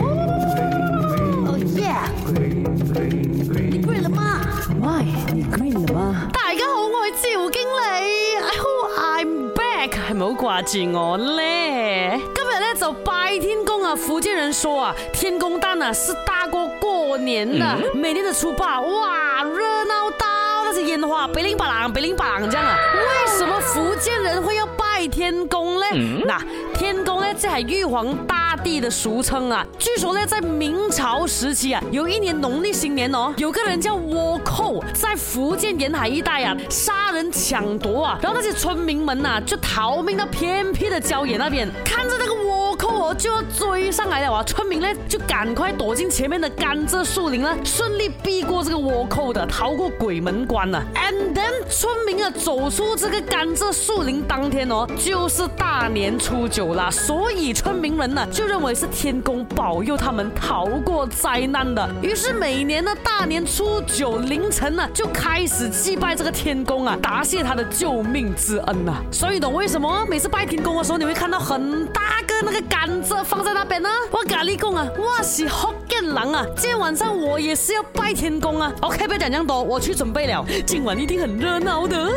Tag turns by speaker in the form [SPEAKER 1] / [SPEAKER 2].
[SPEAKER 1] 哦耶！你 g 了吗
[SPEAKER 2] 你 e 了吗？
[SPEAKER 1] 大家好，我是赵经理。I'm back，系唔好挂住我咧。今日咧就拜天公啊！福建人说啊，天公诞啊是大过过年的，每年的初八，哇，热闹到，那些烟花，白灵巴啷，白灵巴郎这样啊。为什么福建人会要拜天公咧？那天宫呢？这还玉皇大帝的俗称啊！据说呢，在明朝时期啊，有一年农历新年哦，有个人叫倭寇，在福建沿海一带啊，杀人抢夺啊，然后那些村民们呐，就逃命到偏僻的郊野那边，看着那个倭。倭寇就要追上来了啊！村民呢就赶快躲进前面的甘蔗树林了，顺利避过这个倭寇的，逃过鬼门关了。And then，村民啊走出这个甘蔗树林当天哦，就是大年初九了。所以村民们呢就认为是天公保佑他们逃过灾难的。于是每年的大年初九凌晨呢就开始祭拜这个天公啊，答谢他的救命之恩呐。所以懂为什么每次拜天公的时候你会看到很大个那个？甘蔗放在那边呢？我跟你讲啊，我是福建人啊，今天晚上我也是要拜天公啊。OK，不要讲那么多，我去准备了，今晚一定很热闹的。